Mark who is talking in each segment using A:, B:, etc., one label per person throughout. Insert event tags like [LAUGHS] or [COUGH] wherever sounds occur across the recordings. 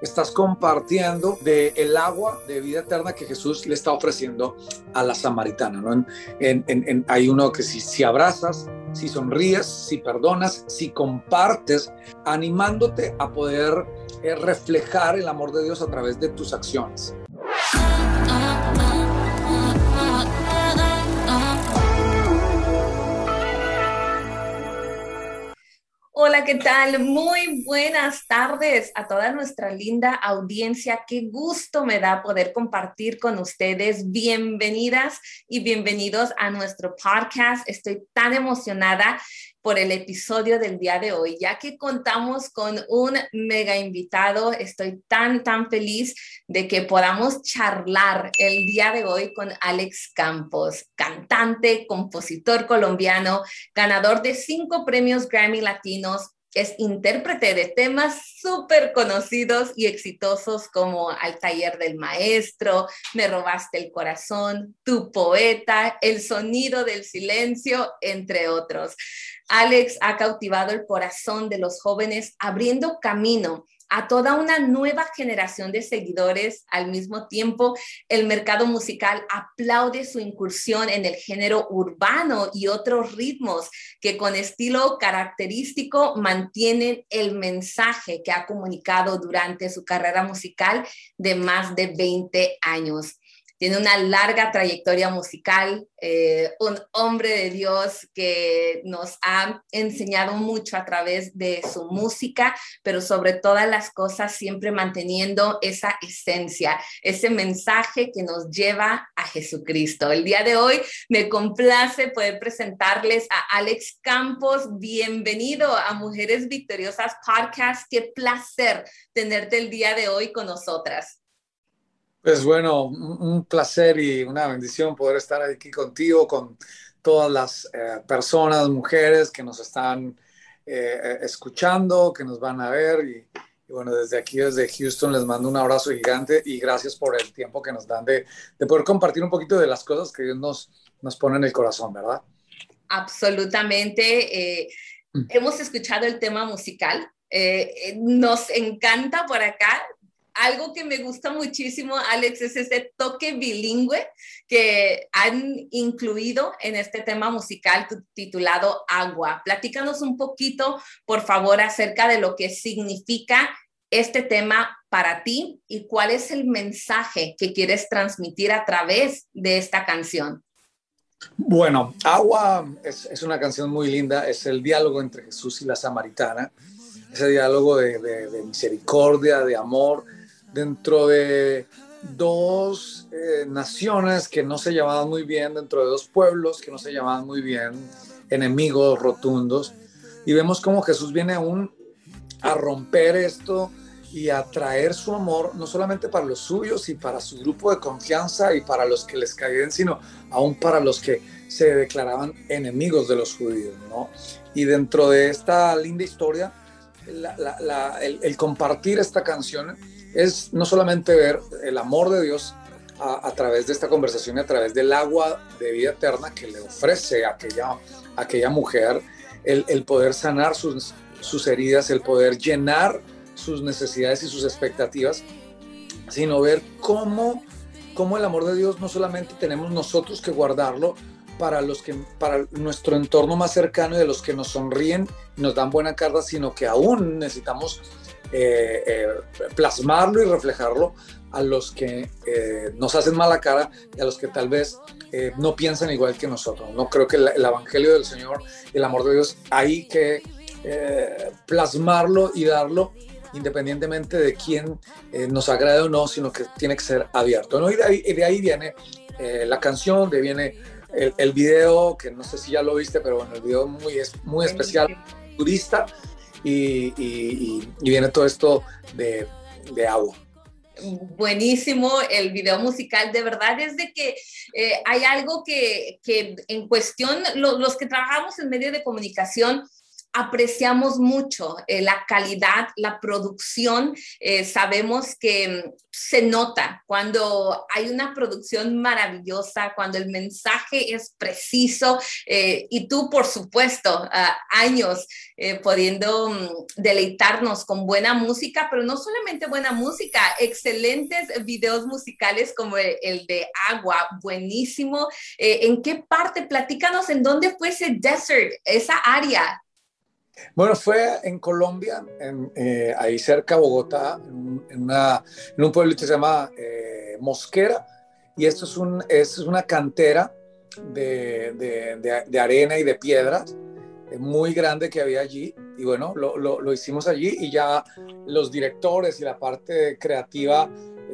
A: estás compartiendo del el agua de vida eterna que Jesús le está ofreciendo a la samaritana. ¿no? En, hay uno que si, si abrazas, si sonríes, si perdonas, si compartes, animándote a poder eh, reflejar el amor de Dios a través de tus acciones.
B: Hola, ¿qué tal? Muy buenas tardes a toda nuestra linda audiencia. Qué gusto me da poder compartir con ustedes. Bienvenidas y bienvenidos a nuestro podcast. Estoy tan emocionada por el episodio del día de hoy, ya que contamos con un mega invitado. Estoy tan, tan feliz de que podamos charlar el día de hoy con Alex Campos, cantante, compositor colombiano, ganador de cinco premios Grammy Latinos, es intérprete de temas súper conocidos y exitosos como Al taller del maestro, Me robaste el corazón, Tu poeta, El sonido del silencio, entre otros. Alex ha cautivado el corazón de los jóvenes abriendo camino a toda una nueva generación de seguidores. Al mismo tiempo, el mercado musical aplaude su incursión en el género urbano y otros ritmos que con estilo característico mantienen el mensaje que ha comunicado durante su carrera musical de más de 20 años tiene una larga trayectoria musical, eh, un hombre de Dios que nos ha enseñado mucho a través de su música, pero sobre todas las cosas siempre manteniendo esa esencia, ese mensaje que nos lleva a Jesucristo. El día de hoy me complace poder presentarles a Alex Campos. Bienvenido a Mujeres Victoriosas Podcast. Qué placer tenerte el día de hoy con nosotras.
A: Pues bueno, un placer y una bendición poder estar aquí contigo, con todas las eh, personas, mujeres que nos están eh, escuchando, que nos van a ver. Y, bueno, desde aquí, desde Houston, les mando un abrazo gigante y gracias por el tiempo que nos dan de, de poder compartir un poquito de las cosas que Dios nos, nos pone en el corazón, ¿verdad?
B: Absolutamente. Eh, mm. hemos escuchado el tema musical. nos encanta por acá algo que me gusta muchísimo, Alex, es ese toque bilingüe que han incluido en este tema musical titulado Agua. Platícanos un poquito, por favor, acerca de lo que significa este tema para ti y cuál es el mensaje que quieres transmitir a través de esta canción.
A: Bueno, Agua es, una canción muy linda, es el diálogo entre Jesús y la samaritana, ese diálogo de misericordia, de amor, dentro de dos eh, naciones que no se llamaban muy bien, dentro de dos pueblos que no se llamaban muy bien, enemigos rotundos. Y vemos cómo Jesús viene aún a romper esto y a traer su amor, no solamente para los suyos y para su grupo de confianza y para los que les caían, sino aún para los que se declaraban enemigos de los judíos. ¿no? Y dentro de esta linda historia, el compartir esta canción es no solamente ver el amor de Dios a, través de esta conversación a través del agua de vida eterna que le ofrece a aquella, aquella mujer, el, poder sanar sus, sus heridas, el poder llenar sus necesidades y sus expectativas, sino ver cómo, cómo el amor de Dios no solamente tenemos nosotros que guardarlo, para los que para nuestro entorno más cercano y de los que nos sonríen y nos dan buena carga, sino que aún necesitamos eh, eh, plasmarlo y reflejarlo a los que eh, nos hacen mala cara y a los que tal vez no piensan igual que nosotros. No creo que el, Evangelio del Señor el amor de Dios hay que plasmarlo y darlo independientemente de quién nos agrade o no, sino que tiene que ser abierto. ¿no? Y de ahí, de ahí viene la canción, de viene el, el, video, que no sé si ya lo viste, pero bueno, el video muy, muy especial, turista, y, viene todo esto de, agua
B: buenísimo el video musical. De verdad es de que eh, hay algo que, en cuestión, los que trabajamos en medio de comunicación, apreciamos mucho eh, la calidad, la producción. Eh, sabemos que mm, se nota cuando hay una producción maravillosa, cuando el mensaje es preciso eh, y tú, por supuesto, años pudiendo mm, deleitarnos con buena música, pero no solamente buena música, excelentes videos musicales como el, el de Agua, buenísimo. ¿En qué parte? Platícanos en dónde fue ese desert, esa área.
A: Bueno, fue en Colombia, eh, ahí cerca de Bogotá, en, un pueblo que se llama eh, Mosquera, y esto es, un, es una cantera de, arena y de piedras eh, muy grande que había allí, y bueno, lo, hicimos allí y ya los directores y la parte creativa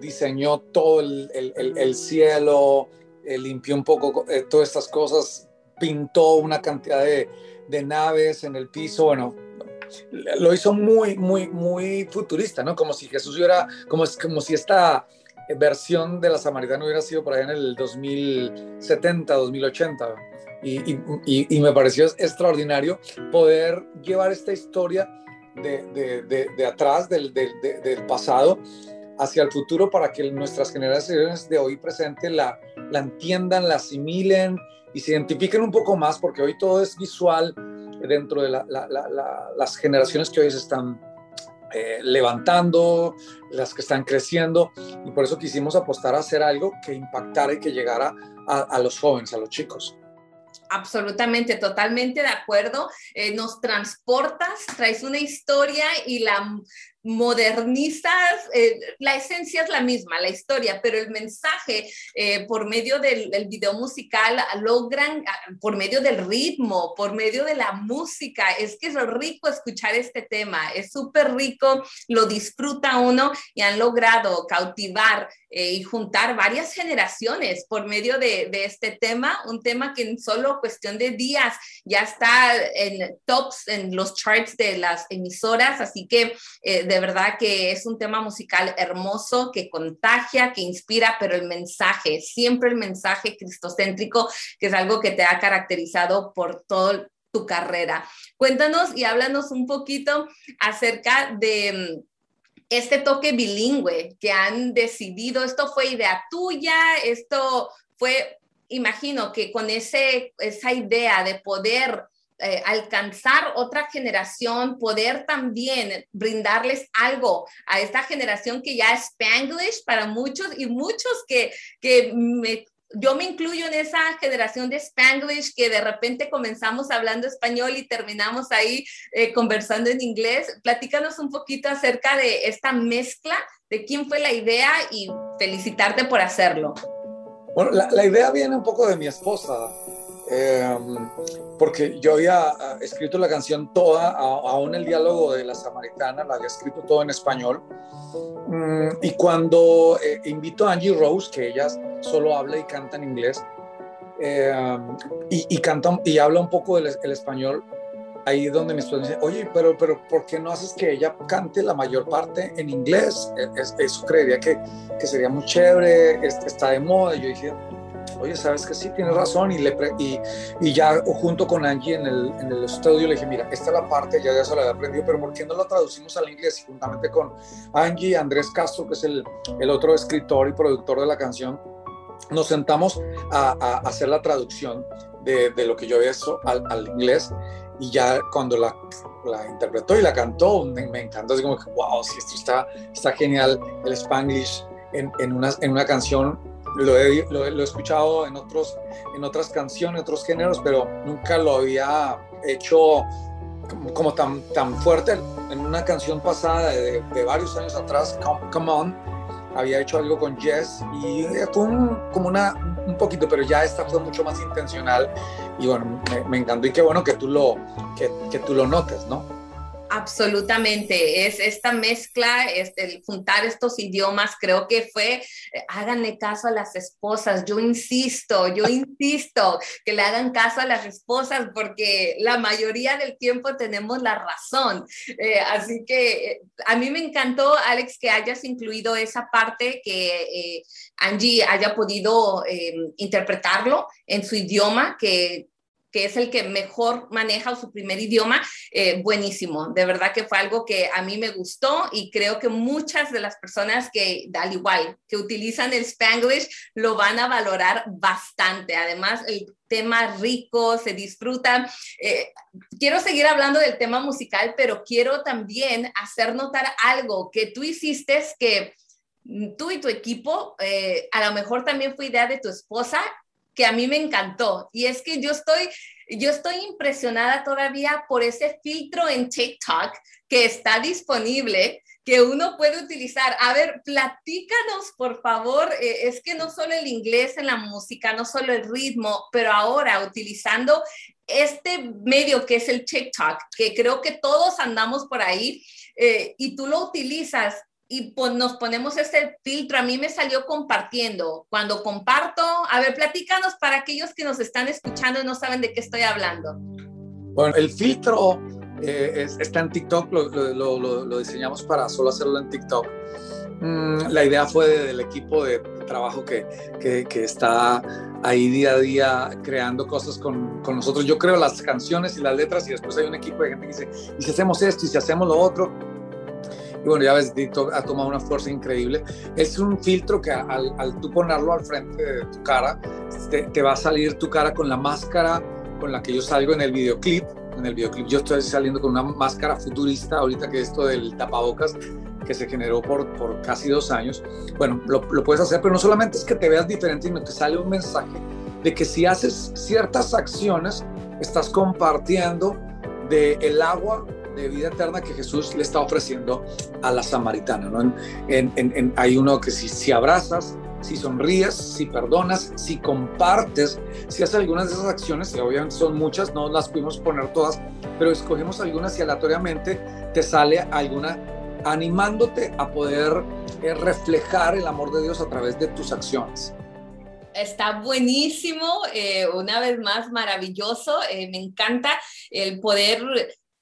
A: diseñó todo el, cielo, limpió un poco todas estas cosas, pintó una cantidad de de naves en el piso, bueno, lo hizo muy, muy, muy futurista, ¿no? Como si Jesús hubiera, como, como si esta versión de la Samaritana hubiera sido por ahí en el 2070, 2080. Y, y, y me pareció extraordinario poder llevar esta historia de, de, de, atrás, del, del, pasado, hacia el futuro para que nuestras generaciones de hoy presente la, la entiendan, la asimilen y se identifiquen un poco más, porque hoy todo es visual dentro de las generaciones que hoy se están eh, levantando, las que están creciendo, y por eso quisimos apostar a hacer algo que impactara y que llegara a los jóvenes, a los chicos.
B: Absolutamente, totalmente de acuerdo. Eh, nos transportas, traes una historia y la modernizas, eh, la esencia es la misma, la historia, pero el mensaje eh, por medio del, video musical logran, ah, por medio del ritmo, por medio de la música, es que es rico escuchar este tema, es súper rico, lo disfruta uno y han logrado cautivar y juntar varias generaciones por medio de, de este tema, un tema que en solo cuestión de días ya está en tops en los charts de las emisoras, así que eh, de verdad que es un tema musical hermoso que contagia, que inspira, pero el mensaje, siempre el mensaje cristocéntrico, que es algo que te ha caracterizado por todo tu carrera. Cuéntanos y háblanos un poquito acerca de mm, este toque bilingüe que han decidido, esto fue idea tuya, esto fue imagino que con ese, esa idea de poder eh, alcanzar otra generación, poder también brindarles algo a esta generación que ya es Spanglish para muchos y muchos que, que yo me incluyo en esa generación de Spanglish que de repente comenzamos hablando español y terminamos ahí eh, conversando en inglés. Platícanos un poquito acerca de esta mezcla, de quién fue la idea y felicitarte por hacerlo.
A: Bueno, la, idea viene un poco de mi esposa, em, porque yo había ah, escrito la canción toda, aún el diálogo de la samaritana, la había escrito todo en español. Mm, y cuando eh, invito a Angie Rose, que ella solo habla y canta en inglés, em, y, y, canta y habla un poco del el español, ahí donde mi esposa dice, oye, pero, pero ¿por qué no haces que ella cante la mayor parte en inglés? E, eso creería que, que sería muy chévere, está de moda. Y yo dije, oye, sabes que sí, tienes razón. Y, le y, y, ya junto con Angie en el, en el estudio le dije, mira, esta es la parte, ya eso la había aprendido, pero ¿por qué no la traducimos al inglés? Y juntamente con Angie, Andrés Castro, que es el, el otro escritor y productor de la canción, nos sentamos a, a hacer la traducción de, de, lo que yo había hecho al, al inglés y ya cuando la, la interpretó y la cantó, me, encantó, así como que, wow, si esto está, está genial, el Spanglish en, en, una, en una canción, lo he, lo, he, escuchado en, otros, en otras canciones, otros géneros, pero nunca lo había hecho como, tan, tan fuerte en una canción pasada de, de varios años atrás, Come, On, había hecho algo con Jess y fue como una, un poquito, pero ya esta fue mucho más intencional y bueno, me, encantó y qué bueno que tú lo, que, que tú lo notes, ¿no?
B: Absolutamente, es esta mezcla, este, el juntar estos idiomas, creo que fue, eh, háganle caso a las esposas, yo insisto, yo [LAUGHS] insisto que le hagan caso a las esposas porque la mayoría del tiempo tenemos la razón. Eh, así que eh, a mí me encantó, Alex, que hayas incluido esa parte, que Angie haya podido interpretarlo en su idioma, que que es el que mejor maneja su primer idioma, eh, buenísimo. De verdad que fue algo que a mí me gustó y creo que muchas de las personas que, al igual, que utilizan el Spanglish, lo van a valorar bastante. Además, el tema rico, se disfruta. Eh, quiero seguir hablando del tema musical, pero quiero también hacer notar algo que tú hiciste que tú y tu equipo, eh, a lo mejor también fue idea de tu esposa que a mí me encantó. Y es que yo estoy, yo estoy impresionada todavía por ese filtro en TikTok que está disponible que uno puede utilizar. A ver, platícanos, por favor. Eh, es que no solo el inglés en la música, no solo el ritmo, pero ahora utilizando este medio que es el TikTok, que creo que todos andamos por ahí, eh, y tú lo utilizas y nos ponemos ese filtro. A mí me salió compartiendo. Cuando comparto, a ver, platícanos para aquellos que nos están escuchando y no saben de qué estoy hablando.
A: Bueno, el filtro eh, está en TikTok, lo, lo, lo, diseñamos para solo hacerlo en TikTok. Mm, la idea fue del equipo de trabajo que, que, que, está ahí día a día creando cosas con, con, nosotros. Yo creo las canciones y las letras y después hay un equipo de gente que dice, y si hacemos esto y si hacemos lo otro, y bueno, ya ves, TikTok ha tomado una fuerza increíble. Es un filtro que al, al tú ponerlo al frente de tu cara, te, te, va a salir tu cara con la máscara con la que yo salgo en el videoclip. En el videoclip yo estoy saliendo con una máscara futurista, ahorita que esto del tapabocas que se generó por, por casi dos años. Bueno, lo, lo puedes hacer, pero no solamente es que te veas diferente, sino que sale un mensaje de que si haces ciertas acciones, estás compartiendo de el agua vida eterna que Jesús le está ofreciendo a la samaritana. ¿no? Hay uno que si, abrazas, si sonríes, si perdonas, si compartes, si haces algunas de esas acciones, y obviamente son muchas, no las pudimos poner todas, pero escogemos algunas y aleatoriamente te sale alguna animándote a poder eh, reflejar el amor de Dios a través de tus acciones.
B: Está buenísimo, eh, una vez más maravilloso, eh, me encanta el poder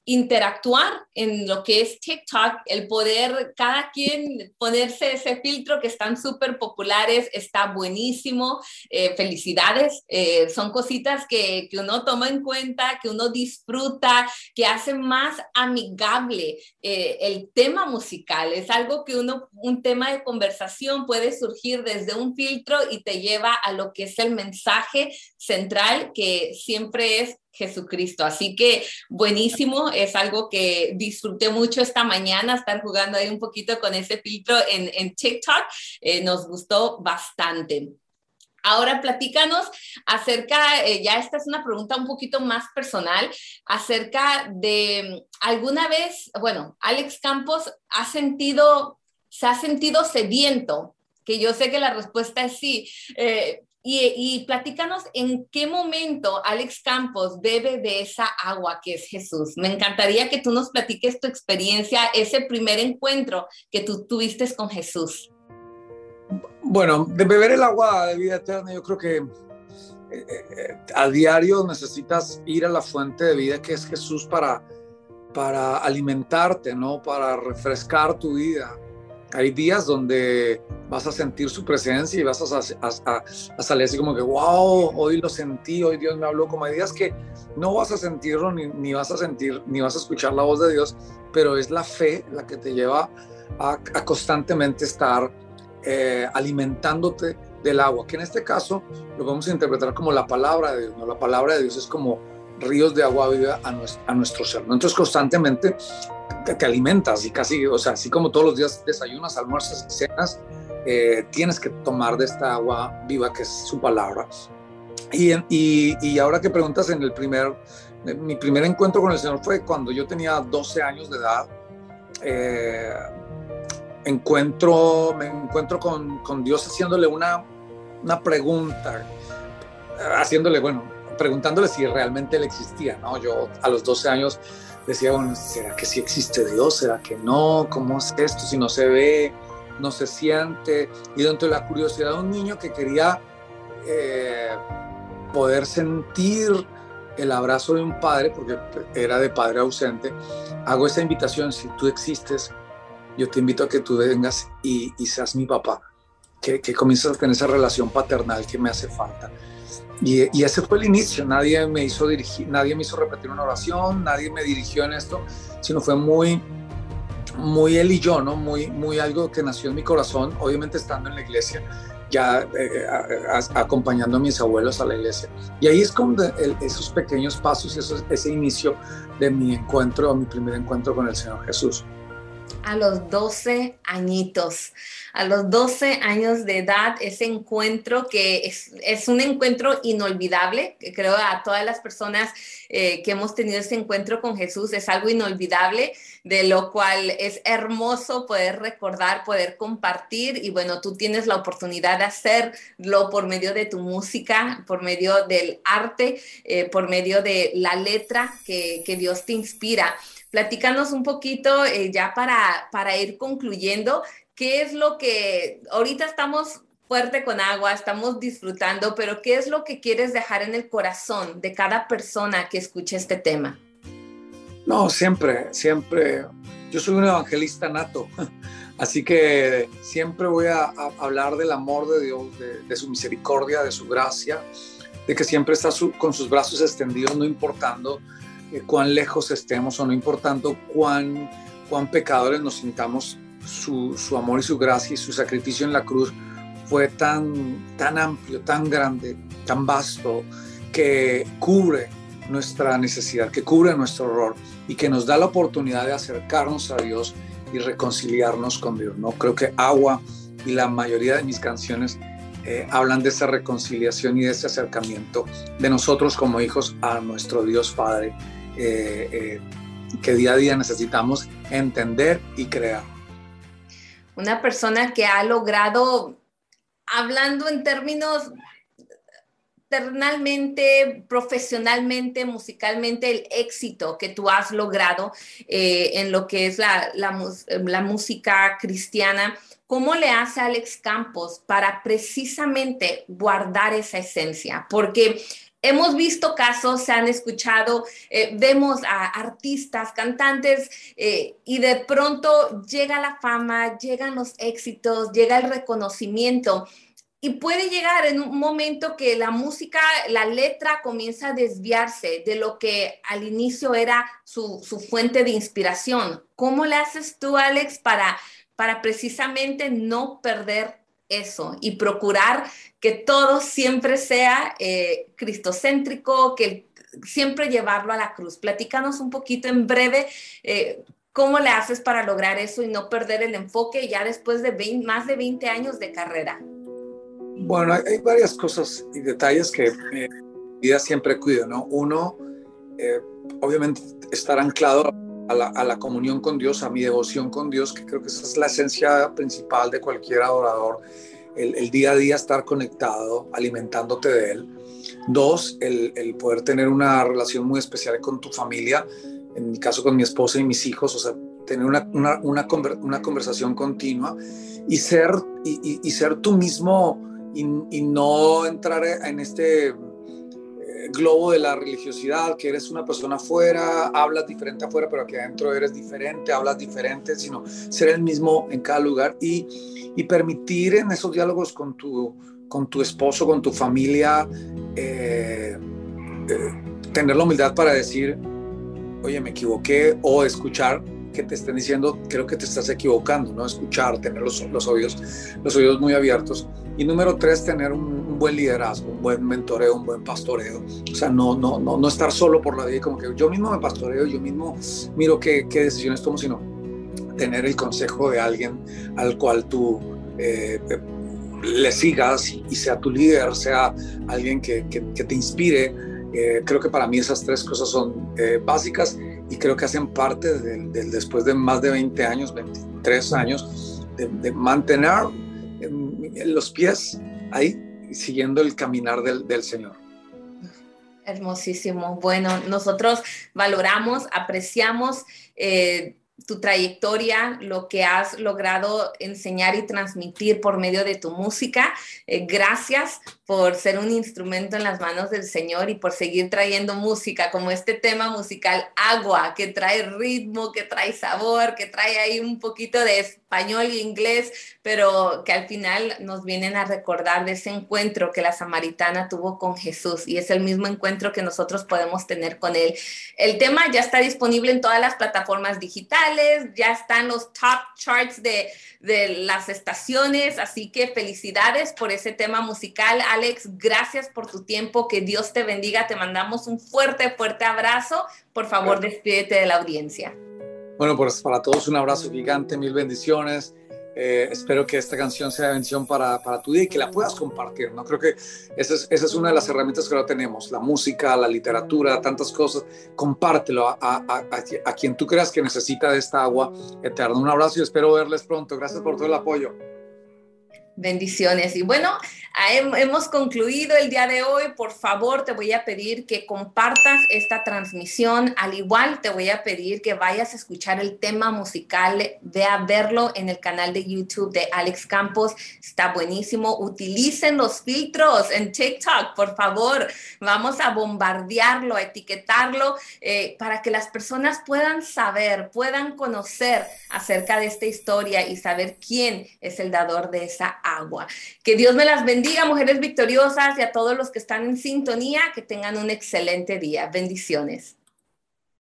B: interactuar en lo que es TikTok, el poder cada quien ponerse ese filtro que están súper populares, está buenísimo. Eh, felicidades, eh, son cositas que, que, uno toma en cuenta, que uno disfruta, que hace más amigable eh, el tema musical. Es algo que uno, un tema de conversación puede surgir desde un filtro y te lleva a lo que es el mensaje central que siempre es Jesucristo. Así que buenísimo, es algo que disfruté mucho esta mañana, estar jugando ahí un poquito con ese filtro en, en TikTok, eh, nos gustó bastante. Ahora platícanos acerca, eh, ya esta es una pregunta un poquito más personal, acerca de alguna vez, bueno, Alex Campos ha sentido, se ha sentido sediento, que yo sé que la respuesta es sí. Eh, y, platícanos en qué momento Alex Campos bebe de esa agua que es Jesús. Me encantaría que tú nos platiques tu experiencia, ese primer encuentro que tú tuviste con Jesús.
A: Bueno, de beber el agua de vida eterna, yo creo que eh, eh, a diario necesitas ir a la fuente de vida que es Jesús para, para alimentarte, ¿no? Para refrescar tu vida hay días donde vas a sentir su presencia y vas a, salir así como que, wow, hoy lo sentí, hoy Dios me habló, como hay días que no vas a sentirlo ni, vas a sentir, ni vas a escuchar la voz de Dios, pero es la fe la que te lleva a, constantemente estar eh, alimentándote del agua, que en este caso lo vamos a interpretar como la palabra de Dios, ¿no? la palabra de Dios es como ríos de agua viva a nuestro, a ser. Entonces constantemente te, alimentas y casi, o sea, así como todos los días desayunas, almuerzas y cenas, eh, tienes que tomar de esta agua viva que es su palabra. Y, y, y, ahora que preguntas en el primer, mi primer encuentro con el Señor fue cuando yo tenía 12 años de edad. Eh, encuentro, me encuentro con, con Dios haciéndole una, una pregunta, haciéndole, bueno, preguntándole si realmente Él existía, ¿no? Yo a los 12 años decía, bueno, ¿será que sí existe Dios? ¿Será que no? ¿Cómo es esto? Si no se ve, no se siente. Y dentro de la curiosidad de un niño que quería eh, poder sentir el abrazo de un padre, porque era de padre ausente, hago esa invitación, si tú existes, yo te invito a que tú vengas y, seas mi papá, que, que comiences a esa relación paternal que me hace falta. Y, ese fue el inicio, nadie me hizo dirigir, nadie me hizo repetir una oración, nadie me dirigió en esto, sino fue muy, muy él y yo, ¿no? Muy, muy algo que nació en mi corazón, obviamente estando en la iglesia, ya eh, acompañando a mis abuelos a la iglesia. Y ahí es como esos pequeños pasos, ese inicio de mi encuentro, mi primer encuentro con el Señor Jesús
B: a los 12 añitos. A los 12 años de edad, ese encuentro que es, un encuentro inolvidable, que creo a todas las personas eh, que hemos tenido ese encuentro con Jesús es algo inolvidable, de lo cual es hermoso poder recordar, poder compartir y bueno, tú tienes la oportunidad de hacerlo por medio de tu música, por medio del arte, eh, por medio de la letra que, que Dios te inspira. Platícanos un poquito eh, ya para, para ir concluyendo, qué es lo que ahorita estamos fuerte con agua, estamos disfrutando, pero ¿qué es lo que quieres dejar en el corazón de cada persona que escuche este tema?
A: No, siempre, siempre. Yo soy un evangelista nato, [LAUGHS] así que siempre voy a, hablar del amor de Dios, de, su misericordia, de su gracia, de que siempre está con sus brazos extendidos, no importando eh, cuán lejos estemos o no importando cuán, cuán pecadores nos sintamos, su, su, amor y su gracia y su sacrificio en la cruz fue tan, tan amplio, tan grande, tan vasto, que cubre nuestra necesidad, que cubre nuestro horror y que nos da la oportunidad de acercarnos a Dios y reconciliarnos con Dios. ¿no? Creo que Agua y la mayoría de mis canciones eh, hablan de esa reconciliación y de ese acercamiento de nosotros como hijos a nuestro Dios Padre eh, eh, que día a día necesitamos entender y crear.
B: Una persona que ha logrado, hablando en términos eternalmente, profesionalmente, musicalmente, el éxito que tú has logrado eh, en lo que es la, la, música cristiana. ¿Cómo le hace Alex Campos para precisamente guardar esa esencia? Porque Hemos visto casos, se han escuchado, eh, vemos a artistas, cantantes eh, y de pronto llega la fama, llegan los éxitos, llega el reconocimiento y puede llegar en un momento que la música, la letra comienza a desviarse de lo que al inicio era su, fuente de inspiración. ¿Cómo le haces tú, Alex, para precisamente no perder eso y procurar que todo siempre sea eh, cristocéntrico, que siempre llevarlo a la cruz. Platícanos un poquito en breve eh, cómo le haces para lograr eso y no perder el enfoque ya después de más de 20 años de carrera.
A: Bueno, hay, varias cosas y detalles que eh, vida siempre cuido, ¿no? Uno, eh, obviamente, estar anclado a la, comunión con Dios, a mi devoción con Dios, que creo que esa es la esencia principal de cualquier adorador el, día a día estar conectado, alimentándote de él. Dos, el, poder tener una relación muy especial con tu familia, en mi caso con mi esposa y mis hijos, o sea, tener una, una, conversación continua y ser, y, ser tú mismo y, no entrar en este globo de la religiosidad, que eres una persona afuera, hablas diferente afuera, pero aquí adentro eres diferente, hablas diferente, sino ser el mismo en cada lugar y y permitir en esos diálogos con tu, con tu esposo, con tu familia, eh, eh, tener la humildad para decir, oye, me equivoqué, o escuchar que te estén diciendo, creo que te estás equivocando, ¿no? Escuchar, tener los, los oídos, los oídos muy abiertos. Y número tres, tener un, buen liderazgo, un buen mentoreo, un buen pastoreo. O sea, no, no, no, no estar solo por la vida y como que yo mismo me pastoreo, yo mismo miro qué, qué decisiones tomo, sino tener el consejo de alguien al cual tú eh, le sigas y sea tu líder, sea alguien que, que, te inspire. Eh, creo que para mí esas tres cosas son eh, básicas y creo que hacen parte del, después de más de 20 años, 23 años, de, mantener los pies ahí, siguiendo el caminar del, del Señor.
B: Hermosísimo. Bueno, nosotros valoramos, apreciamos eh, tu trayectoria, lo que has logrado enseñar y transmitir por medio de tu música. Eh, gracias por ser un instrumento en las manos del Señor y por seguir trayendo música como este tema musical Agua, que trae ritmo, que trae sabor, que trae ahí un poquito de español y inglés, pero que al final nos vienen a recordar de ese encuentro que la samaritana tuvo con Jesús y es el mismo encuentro que nosotros podemos tener con Él. El tema ya está disponible en todas las plataformas digitales, ya están los top charts de, de las estaciones, así que felicidades por ese tema musical. Alex, gracias por tu tiempo, que Dios te bendiga, te mandamos un fuerte, fuerte abrazo. Por favor, despídete de la audiencia.
A: Bueno, pues para todos un abrazo gigante, mil bendiciones. Eh, espero que esta canción sea bendición para, para, tu día y que la puedas compartir. ¿no? Creo que esa es, esa es una de las herramientas que ahora tenemos, la música, la literatura, tantas cosas. Compártelo a, a, a quien tú creas que necesita de esta agua eterna. Un abrazo y espero verles pronto. Gracias por todo el apoyo.
B: Bendiciones. Y bueno, hemos concluido el día de hoy. Por favor, te voy a pedir que compartas esta transmisión. Al igual, te voy a pedir que vayas a escuchar el tema musical. Ve a verlo en el canal de YouTube de Alex Campos. Está buenísimo. Utilicen los filtros en TikTok, por favor. Vamos a bombardearlo, a etiquetarlo eh, para que las personas puedan saber, puedan conocer acerca de esta historia y saber quién es el dador de esa agua. Que Dios me las bendiga, mujeres victoriosas, y a todos los que están en sintonía, que tengan un excelente día. Bendiciones.